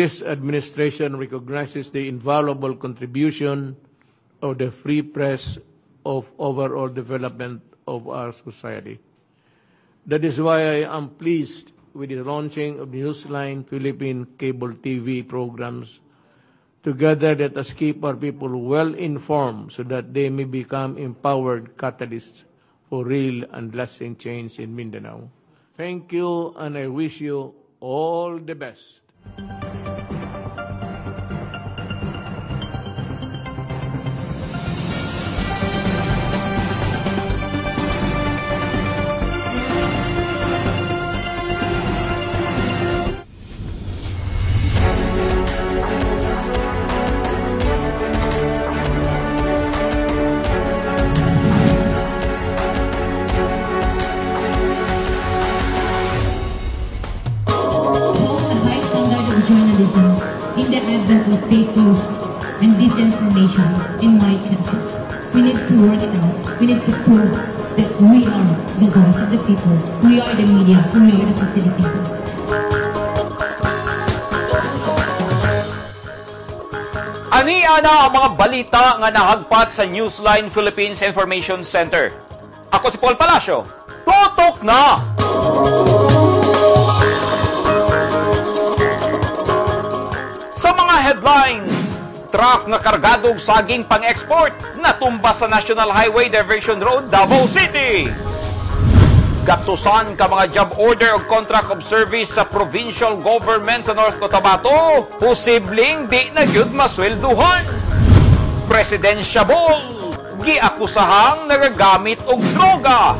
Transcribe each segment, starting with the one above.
This administration recognizes the invaluable contribution of the free press of overall development of our society. That is why I am pleased with the launching of Newsline Philippine cable TV programs together let us keep our people well informed so that they may become empowered catalysts for real and lasting change in Mindanao. Thank you and I wish you all the best. Of fake news and disinformation in my country. We need to work it out. We need to prove that we are the voice of the people. We are the media. We are the facilitators. Ania na ang mga balita nga nahagpat sa Newsline Philippines Information Center. Ako si Paul Palacio. Tutok na! Sa headlines, truck nga kargado og saging pang-export natumba sa National Highway Diversion Road, Davao City. Gatusan ka mga job order o contract of service sa provincial government sa North Cotabato, posibleng di na gyud maswelduhan. Presidentiable, giakusahang nagagamit og droga.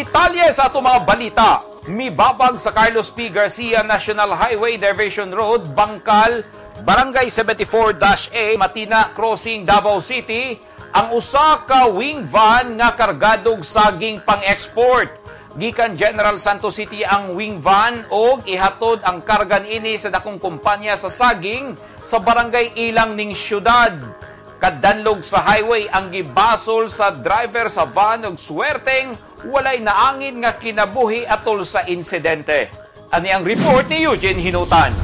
Detalye sa ato mga balita, mibabag sa Carlos P. Garcia National Highway Diversion Road, Bangkal, Barangay 74-A, Matina Crossing, Davao City, ang usa ka wing van nga kargadog saging pang-export. Gikan General Santos City ang wing van o ihatod ang kargan ini sa dakong kumpanya sa saging sa barangay Ilang ning syudad. Kadanlog sa highway ang gibasol sa driver sa van og swerteng walay naangin nga kinabuhi atol sa insidente. Ani ang report ni Eugene Hinutan.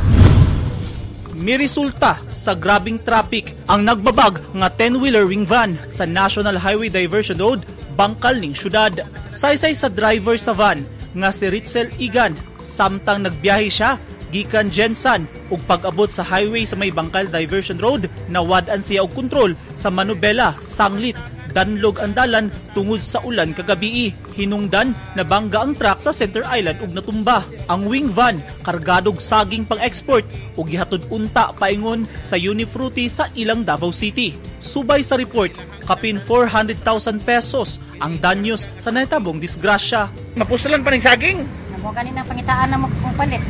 Miresulta sa grabing traffic ang nagbabag nga 10-wheeler wing van sa National Highway Diversion Road, Bangkal ning syudad. Saysay sa driver sa van nga si Ritzel Igan samtang nagbiyahe siya gikan Jensan ug pag-abot sa highway sa may Bangkal Diversion Road nawad-an siya og kontrol sa Manubela, Sanglit, danlog ang dalan tungod sa ulan kagabi. Hinungdan na bangga ang truck sa Center Island ug natumba. Ang wing van kargadog saging pang-export ug gihatod unta paingon sa Unifruti sa Ilang Davao City. Subay sa report, kapin 400,000 pesos ang danyos sa nahitabong disgrasya. Mapusalan pa ng saging. Namo kanina pangitaan na mo kung palit.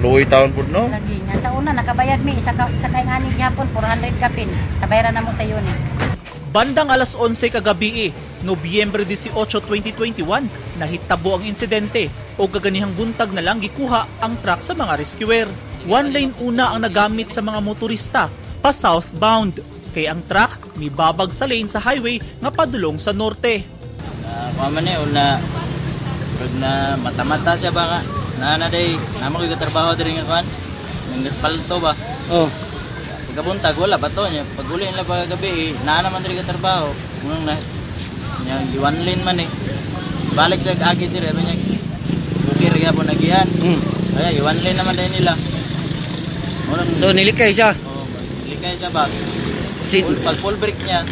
Luoy taon po, no? Lagi nga sa una nakabayad mi isa ka isa kay ngani gyapon 400 kapin. Tabayaran na mo sa yun eh. Bandang alas 11 kagabi, Nobyembre 18, 2021, nahitabo ang insidente o kaganihang buntag na lang gikuha ang truck sa mga rescuer. One lane una ang nagamit sa mga motorista pa southbound. Kay ang truck mibabag sa lane sa highway nga padulong sa norte. Uh, kuha man eh, una, pag na mata-mata siya ba nga, na na day, naman ko yung trabaho din nga kuhan, ng gaspalto ba. Oh. Pagkabuntag, wala ba to niya, pag uli nila pa gabi, eh, na naman din ka trabaho, unang na, niya, lane man eh. Balik sa agit din, ano niya, bukir ka po nagiyan. Mm. Kaya, lane naman din nila. Unang, So, nilikay siya. oh, likay siya ba? Si Full, pag full break niya,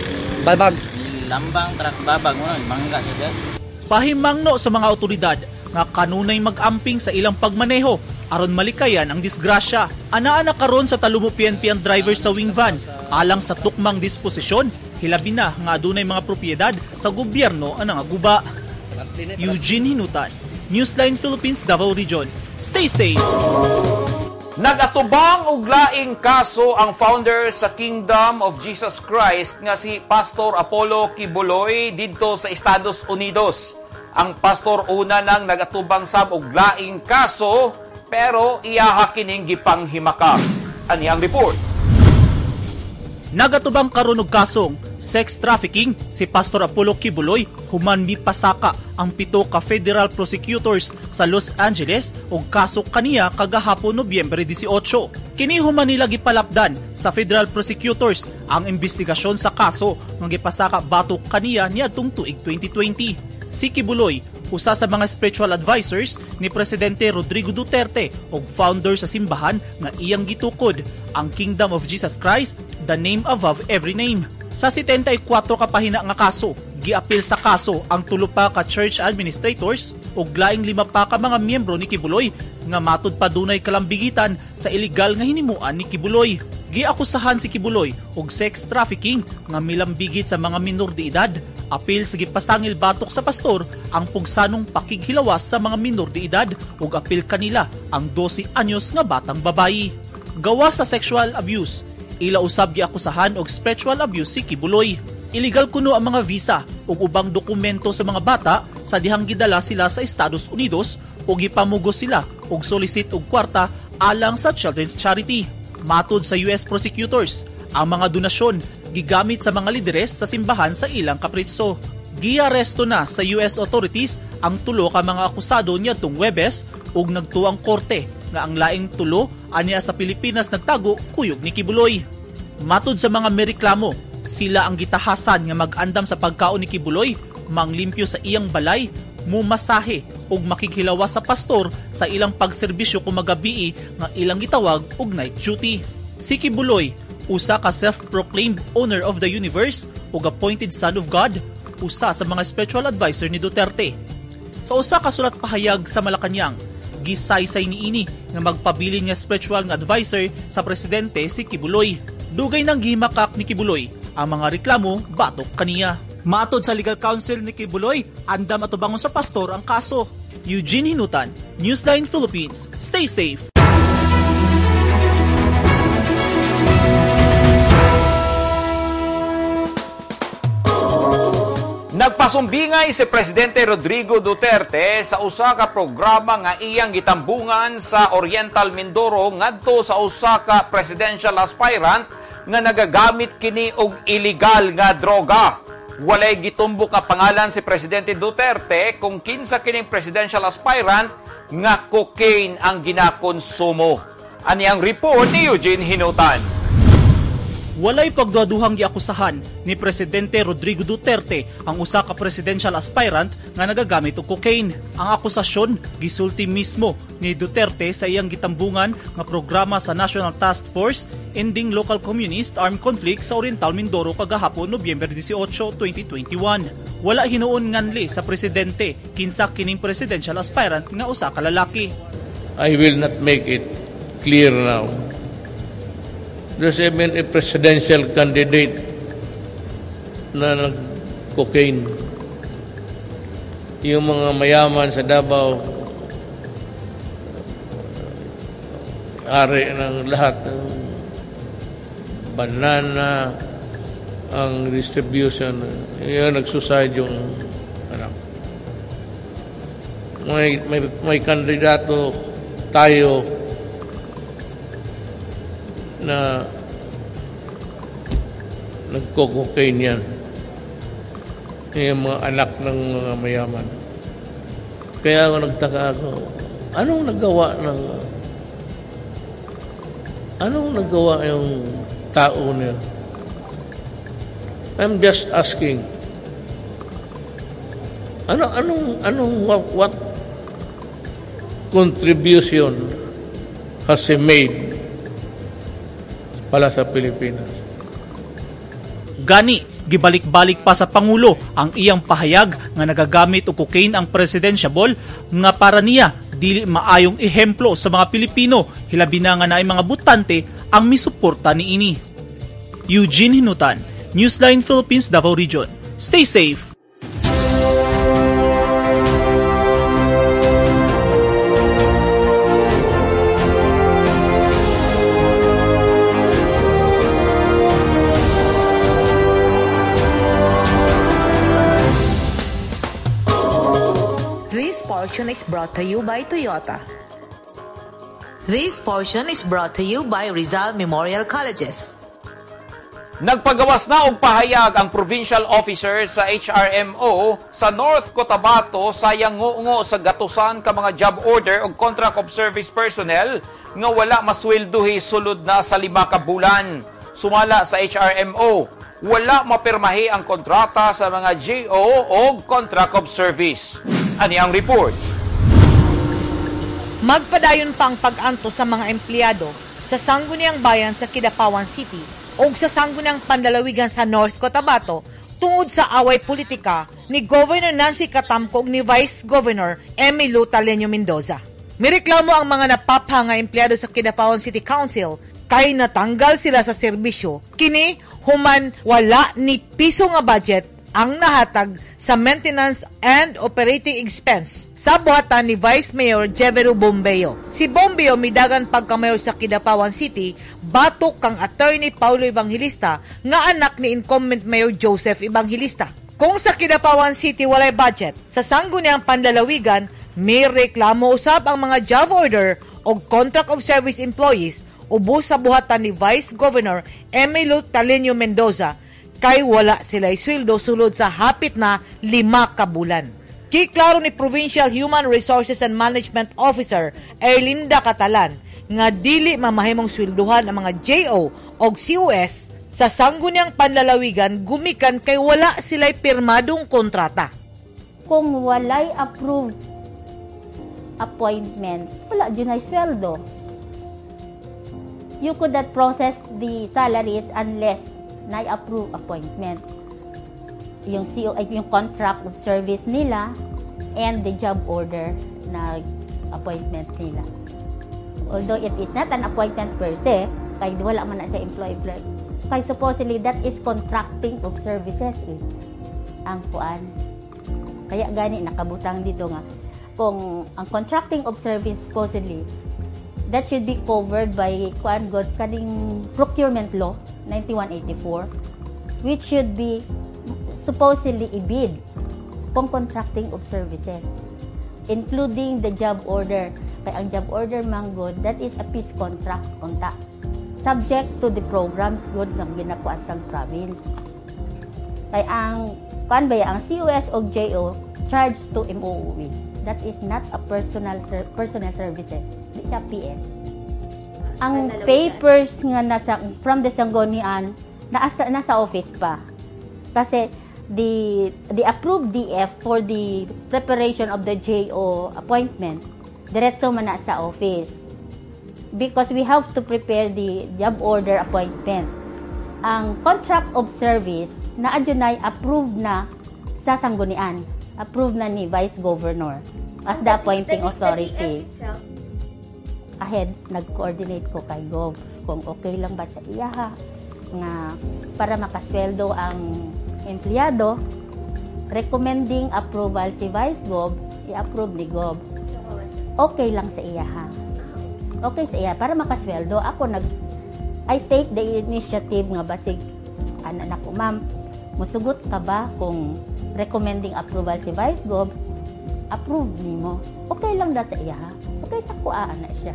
Balbag. lambang, truck babag, unang, bangga siya dyan. Pahimangno sa mga otoridad nga kanunay mag-amping sa ilang pagmaneho aron malikayan ang disgrasya. Anaa karon sa talumo PNP ang driver sa wing van alang sa tukmang disposisyon hilabi na nga adunay mga propiedad sa gobyerno ang nga guba. Eugene Hinutan, Newsline Philippines Davao Region. Stay safe. Nagatubang og laing kaso ang founder sa Kingdom of Jesus Christ nga si Pastor Apollo Kibuloy didto sa Estados Unidos. Ang pastor una nang nagatubang sab og laing kaso pero iyaha kining gipanghimaka. Ani ang report. Nagatubang karon og kasong sex trafficking si Pastor Apollo Kibuloy human mi pasaka ang pito ka federal prosecutors sa Los Angeles og kaso kaniya kagahapon Nobyembre 18. Kini human nila gipalapdan sa federal prosecutors ang investigasyon sa kaso nga gipasaka batok kaniya niadtong tuig 2020. Si Kibuloy usa sa mga spiritual advisors ni Presidente Rodrigo Duterte ug founder sa simbahan nga iyang gitukod ang Kingdom of Jesus Christ, the name above every name. Sa 74 ka pahina nga kaso, giapil sa kaso ang tulo pa ka church administrators ug laing lima pa ka mga miyembro ni Kibuloy nga matud pa dunay kalambigitan sa illegal nga hinimuan ni Kibuloy. Giakusahan si Kibuloy og sex trafficking nga milambigit sa mga minor de edad. Apil sa gipasangil batok sa pastor ang pugsanong pakighilawas sa mga minor de edad ug apil kanila ang 12 anyos nga batang babayi. Gawa sa sexual abuse, ila usab giakusahan og spiritual abuse si Kibuloy. Illegal kuno ang mga visa ug ubang dokumento sa mga bata sa dihang gidala sila sa Estados Unidos ug gipamugos sila og solicit og kwarta alang sa Children's Charity. Matod sa US prosecutors, ang mga donasyon gigamit sa mga lideres sa simbahan sa ilang kapritso. Giaresto na sa US authorities ang tulo ka mga akusado niadtong Webes ug nagtuang korte nga ang laing tulo aniya sa Pilipinas nagtago kuyog ni Kibuloy. Matod sa mga mereklamo, sila ang gitahasan nga mag-andam sa pagkaon ni Kibuloy, manglimpyo sa iyang balay, mumasahe ug makikhilawas sa pastor sa ilang pagserbisyo kung magabii nga ilang gitawag og night duty. Si Kibuloy, usa ka self-proclaimed owner of the universe ug appointed son of God, usa sa mga spiritual advisor ni Duterte. Sa usa ka sulat pahayag sa Malacañang, gisaysay ni ini nga magpabilin nga spiritual nga advisor sa presidente si Kibuloy. Dugay nang gihimakak ni Kibuloy ang mga reklamo batok kaniya. Matod sa legal counsel ni Kibuloy, andam atubangon sa pastor ang kaso. Eugene Hinutan, Newsline Philippines. Stay safe. Nagpasumbingay si Presidente Rodrigo Duterte sa usa ka programa nga iyang gitambungan sa Oriental Mindoro ngadto sa usa ka presidential aspirant nga nagagamit kini og illegal nga droga. Walay gitumbok nga pangalan si Presidente Duterte kung kinsa kining presidential aspirant nga cocaine ang ginakonsumo. Ani ang report ni Eugene Hinutan. Walay pagduduhang giakusahan ni Presidente Rodrigo Duterte ang usa ka presidential aspirant nga nagagamit og cocaine. Ang akusasyon gisulti mismo ni Duterte sa iyang gitambungan nga programa sa National Task Force Ending Local Communist Armed Conflict sa Oriental Mindoro kagahapon Nobyembre 18, 2021. Wala hinuon nganli sa presidente kinsa kining presidential aspirant nga usa ka lalaki. I will not make it clear now. There's even a presidential candidate na nag-cocaine. Yung mga mayaman sa Davao, ari ng lahat ng banana, ang distribution, yun nagsuside yung anak. May, may, may kandidato tayo na nagko-cocaine yan. Yung mga anak ng mga mayaman. Kaya ako nagtaka ako, anong nagawa ng anong nagawa yung tao niya? I'm just asking. Ano anong anong what, what contribution has he made pala sa Pilipinas. Gani, gibalik-balik pa sa Pangulo ang iyang pahayag nga nagagamit og cocaine ang presidentiable nga para niya dili maayong ehemplo sa mga Pilipino hilabi na nga naay mga butante ang misuporta ni ini. Eugene Hinutan, Newsline Philippines Davao Region. Stay safe. Portion is brought to you by Toyota. This portion is brought to you by Rizal Memorial Colleges. Nagpagawas na og pahayag ang provincial officers sa HRMO sa North Cotabato sayang ngungo sa gatusan ka mga job order o contract of service personnel nga wala masweldohi sulod na sa lima ka bulan. Sumala sa HRMO, wala mapirmahi ang kontrata sa mga GO o contract of service. Ani ang report? Magpadayon pa ang pag-anto sa mga empleyado sa Sangguniang Bayan sa Kidapawan City o sa Sangguniang Pandalawigan sa North Cotabato tungod sa away politika ni Governor Nancy Catamco ug ni Vice Governor Emilio Taleño Mendoza. Mireklamo ang mga napapanga empleyado sa Kidapawan City Council kay natanggal sila sa serbisyo. Kini human wala ni piso nga budget ang nahatag sa maintenance and operating expense sa buhatan ni Vice Mayor Jevero Bombeo. Si Bombeo midagan pagkamayor sa Kidapawan City, batok kang attorney Paulo Evangelista nga anak ni incumbent Mayor Joseph Evangelista. Kung sa Kidapawan City walay budget, sa sangguniang panlalawigan, may reklamo usab ang mga job order o contract of service employees ubos sa buhatan ni Vice Governor Emilio Taleño Mendoza kay wala sila sweldo sulod sa hapit na lima ka bulan. Kiklaro ni Provincial Human Resources and Management Officer Erlinda Catalan nga dili mamahimong swelduhan ang mga JO o COS sa sangguniang panlalawigan gumikan kay wala sila'y pirmadong kontrata. Kung walay approved appointment, wala dyan ay sweldo. You could not process the salaries unless na-approve appointment. Yung CO yung contract of service nila and the job order na appointment nila. Although it is not an appointment per se, kay wala man na siya employee kay supposedly that is contracting of services eh. Ang kuan. Kaya gani nakabutang dito nga kung ang contracting of service supposedly that should be covered by kuan god kaning procurement law 9184 which should be supposedly ibid kung contracting of services including the job order kay ang job order man god that is a peace contract unta subject to the programs good nga ginakuan sa province. Kay ang kuan ba ang COS o JO charged to MOOE that is not a personal ser- personal services. Di siya PS ang papers nga nasa from the Sanggunian nasa nasa office pa. Kasi the the approved DF for the preparation of the JO appointment diretso man na sa office. Because we have to prepare the job order appointment. Ang contract of service na adunay approved na sa Sanggunian. Approved na ni Vice Governor as the appointing authority ahead nag-coordinate ko kay Gov kung okay lang ba sa iya ha nga para makasweldo ang empleyado recommending approval si Vice Gov i-approve ni Gov. Okay lang sa iya ha? Okay sa iya para makasweldo ako nag I take the initiative nga basig anak na ko ma'am musugot ka ba kung recommending approval si Vice Gov? Approve nimo okay lang da sa iya okay sa kuaan na siya.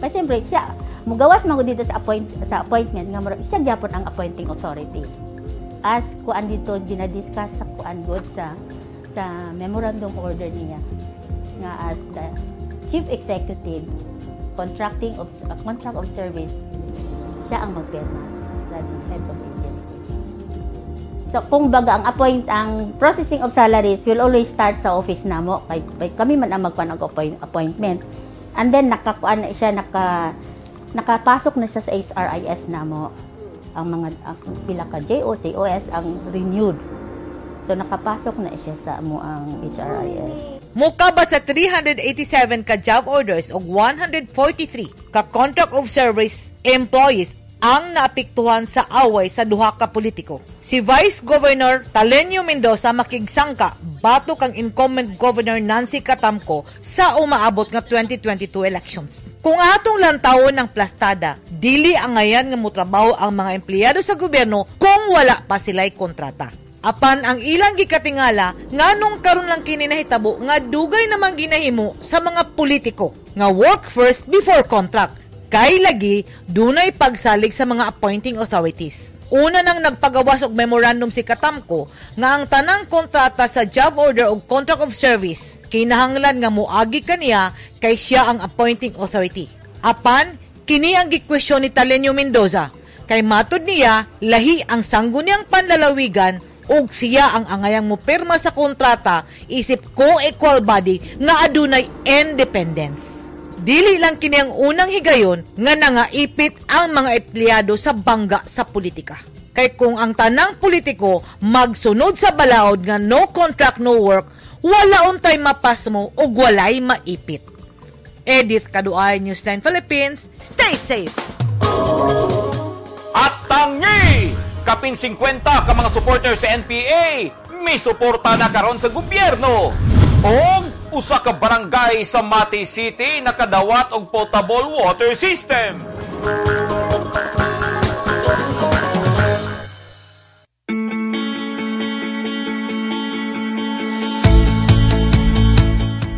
Kasi siyempre siya mugawas man dito sa appoint sa appointment nga mura siya gyapon ang appointing authority. As kuan dito dinadiscuss sa kuan god sa sa memorandum order niya. Nga as the chief executive contracting of uh, contract of service siya ang magpirma sa head of So, kung baga ang appoint ang processing of salaries will always start sa office namo kay, kay kami man ang magkuan og appoint, appointment. And then nakakuan na siya naka nakapasok na siya sa HRIS namo ang mga ang pila ka JO, COS ang renewed. So nakapasok na siya sa amo ang HRIS. Mukabat sa 387 ka job orders o 143 ka contract of service employees ang naapektuhan sa away sa duha ka politiko. Si Vice Governor Talenio Mendoza makigsangka bato kang incumbent Governor Nancy Catamco sa umaabot nga 2022 elections. Kung atong lantawon ng plastada, dili ang ngayan nga mutrabaho ang mga empleyado sa gobyerno kung wala pa sila'y kontrata. Apan ang ilang gikatingala nganong karon lang kini nahitabo nga dugay namang ginahimo sa mga politiko nga work first before contract kay lagi dunay pagsalig sa mga appointing authorities. Una nang nagpagawas og memorandum si Katamko nga ang tanang kontrata sa job order o contract of service kinahanglan nga moagi kaniya kay siya ang appointing authority. Apan kini ang gikwestiyon ni Talenio Mendoza kay matod niya lahi ang sangguniang panlalawigan ug siya ang angayang mo pirma sa kontrata isip co-equal body nga adunay independence. Dili lang kini ang unang higayon nga nangaipit ang mga empleyado sa bangga sa politika. Kay kung ang tanang politiko magsunod sa balaod nga no contract no work, wala untay mapas mo ug walay maipit. Edith Kaduay, Newsline Philippines, stay safe! At tangi! Kapin 50 ka mga supporter sa NPA, may suporta na karon sa gobyerno. O usa ka barangay sa Mati City nakadawat og potable water system.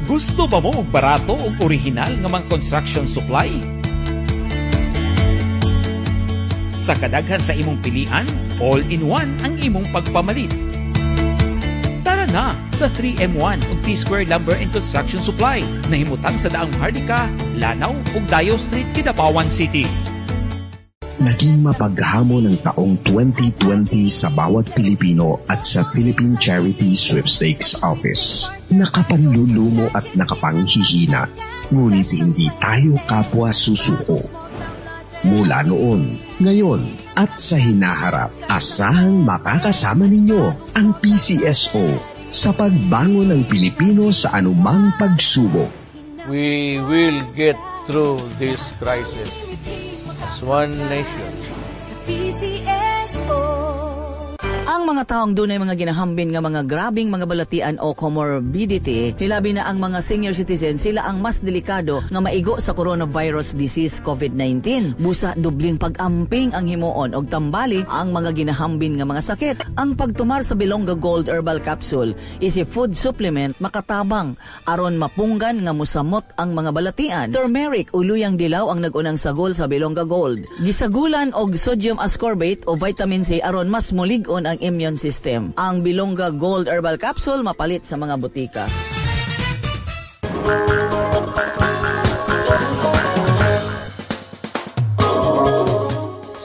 Gusto ba mo og barato ug original nga mga construction supply? Sa kadaghan sa imong pilian, all-in-one ang imong pagpamalit. Na sa 3M1 ug T-Square Lumber and Construction Supply na himutang sa daang Hardika, Lanao ug Dayo Street, Kidapawan City. Naging mapaghamon ng taong 2020 sa bawat Pilipino at sa Philippine Charity Sweepstakes Office. Nakapanlulumo at nakapanghihina, ngunit hindi tayo kapwa susuko. Mula noon, ngayon, at sa hinaharap, asahang makakasama ninyo ang PCSO sa pagbangon ng Pilipino sa anumang pagsubok. We will get through this crisis as one nation. Ang mga taong dunay mga ginahambin nga mga grabing mga balatian o comorbidity, hilabi na ang mga senior citizen sila ang mas delikado nga maigo sa coronavirus disease COVID-19. Busa dubling pag-amping ang himuon og tambali ang mga ginahambin nga mga sakit. Ang pagtumar sa Bilonga Gold Herbal Capsule is a food supplement makatabang aron mapunggan nga musamot ang mga balatian. Turmeric uluyang dilaw ang nagunang sagol sa Bilonga Gold. Gisagulan og sodium ascorbate o vitamin C aron mas mulig-on ang immune system. Ang Bilonga Gold Herbal Capsule mapalit sa mga butika.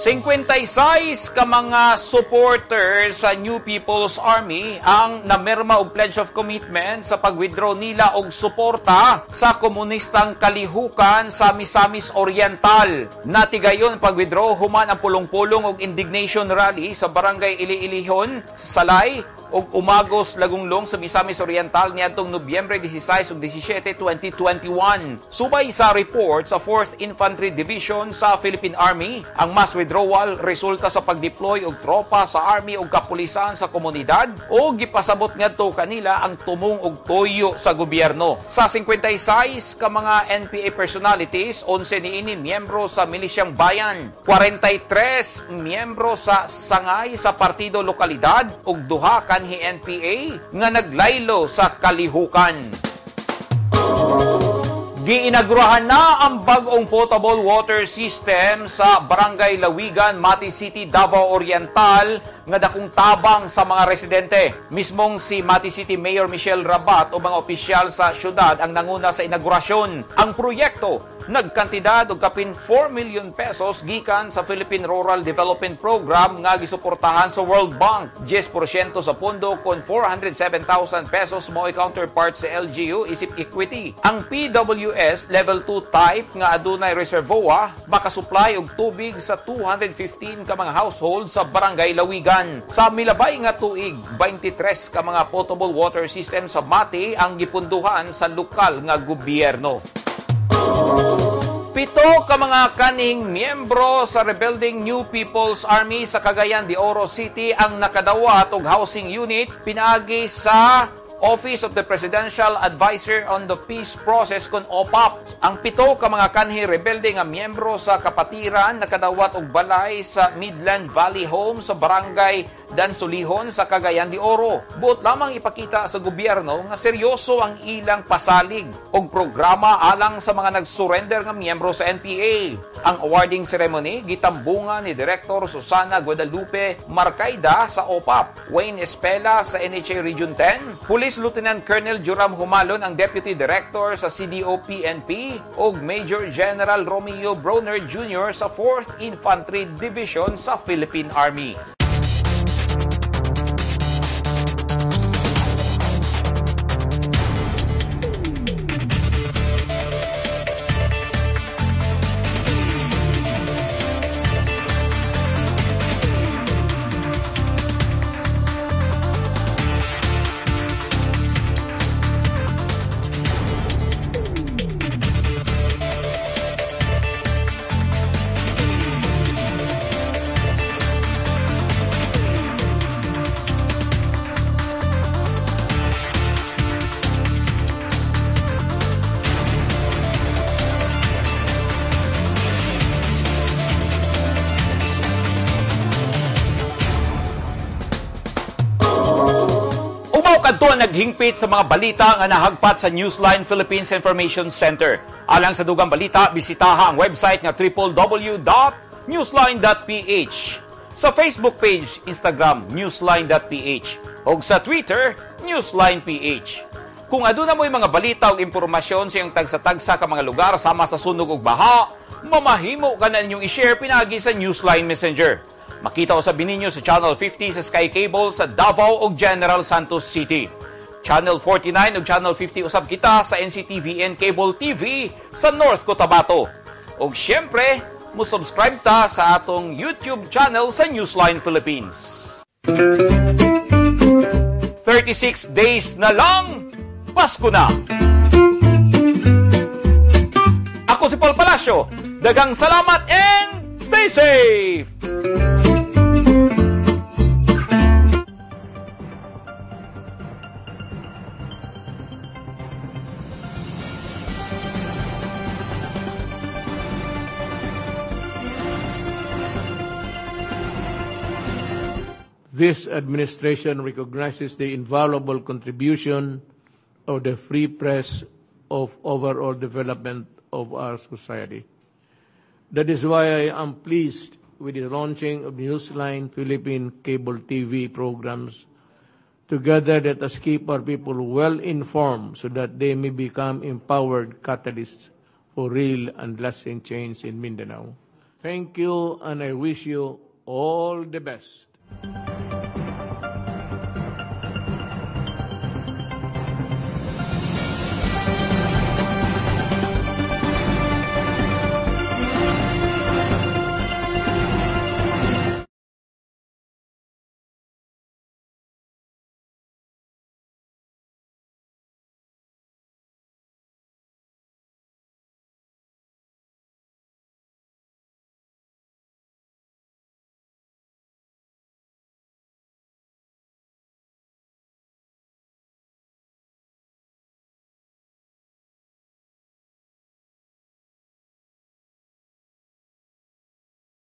Cinquenta-seis ka mga supporters sa New People's Army ang namirma og pledge of commitment sa pag-withdraw nila og suporta sa komunistang kalihukan sa Misamis Oriental. Natigayon pag-withdraw human ang pulong-pulong og indignation rally sa barangay Ili-Ilihon sa Salay ug umagos lagunglong sa Misamis Oriental niadtong Nobyembre 16 ug 17, 2021. Subay sa report sa 4th Infantry Division sa Philippine Army, ang mass withdrawal resulta sa pagdeploy og tropa sa army ug kapulisan sa komunidad o gipasabot ngadto kanila ang tumong og toyo sa gobyerno. Sa 56 ka mga NPA personalities, 11 niini miyembro sa Milisyang Bayan, 43 miyembro sa sangay sa partido lokalidad ug duha ka kanhi NPA nga naglaylo sa kalihukan. Giinagurahan na ang bagong potable water system sa Barangay Lawigan, Mati City, Davao Oriental nga dakong tabang sa mga residente. Mismong si Mati City Mayor Michelle Rabat o mga opisyal sa syudad ang nanguna sa inaugurasyon. Ang proyekto nagkantidad og kapin 4 million pesos gikan sa Philippine Rural Development Program nga gisuportahan sa World Bank. 10% sa pondo kon 407,000 pesos mo counterpart sa LGU isip equity. Ang PWS Level 2 type nga adunay reservoir makasupply og tubig sa 215 ka mga household sa Barangay Lawigan. Sa milabay nga tuig, 23 ka mga potable water system sa Mati ang gipunduhan sa lokal nga gobyerno. Pito ka mga kaning miyembro sa rebuilding New People's Army sa Cagayan de Oro City ang nakadawat og housing unit pinaagi sa Office of the Presidential Advisor on the Peace Process kon OPAP. Ang pito ka mga kanhi rebelde nga miyembro sa kapatiran nakadawat og balay sa Midland Valley Home sa barangay dan sulihon sa Cagayan de Oro. Buot lamang ipakita sa gobyerno nga seryoso ang ilang pasalig og programa alang sa mga nag-surrender nga miyembro sa NPA. Ang awarding ceremony gitambungan ni Director Susana Guadalupe Marcaida sa OPAP, Wayne Espela sa NHA Region 10, Police Lieutenant Colonel Joram Humalon ang Deputy Director sa CDO-PNP ug Major General Romeo Broner Jr. sa 4th Infantry Division sa Philippine Army. Ang naghingpit sa mga balita nga nahagpat sa Newsline Philippines Information Center. Alang sa dugang balita, bisitaha ang website nga www.newsline.ph. Sa Facebook page, Instagram, newsline.ph. O sa Twitter, newsline.ph. Kung aduna mo'y mga balita o impormasyon sa iyong tagsa-tagsa ka mga lugar sama sa sunog ug baha, mamahimo ka na ninyong i-share pinagi sa Newsline Messenger. Makita o sabi ninyo sa Channel 50 sa Sky Cable sa Davao ug General Santos City. Channel 49 ug Channel 50 usab kita sa NCTVN Cable TV sa North Cotabato. Ug syempre, mo-subscribe ta sa atong YouTube channel sa Newsline Philippines. 36 days na lang, Pasko na! Ako si Paul Palacio. Dagang salamat and stay safe! This administration recognizes the invaluable contribution of the free press of overall development of our society. That is why I am pleased with the launching of Newsline Philippine cable TV programs together that us keep our people well informed so that they may become empowered catalysts for real and lasting change in Mindanao. Thank you and I wish you all the best.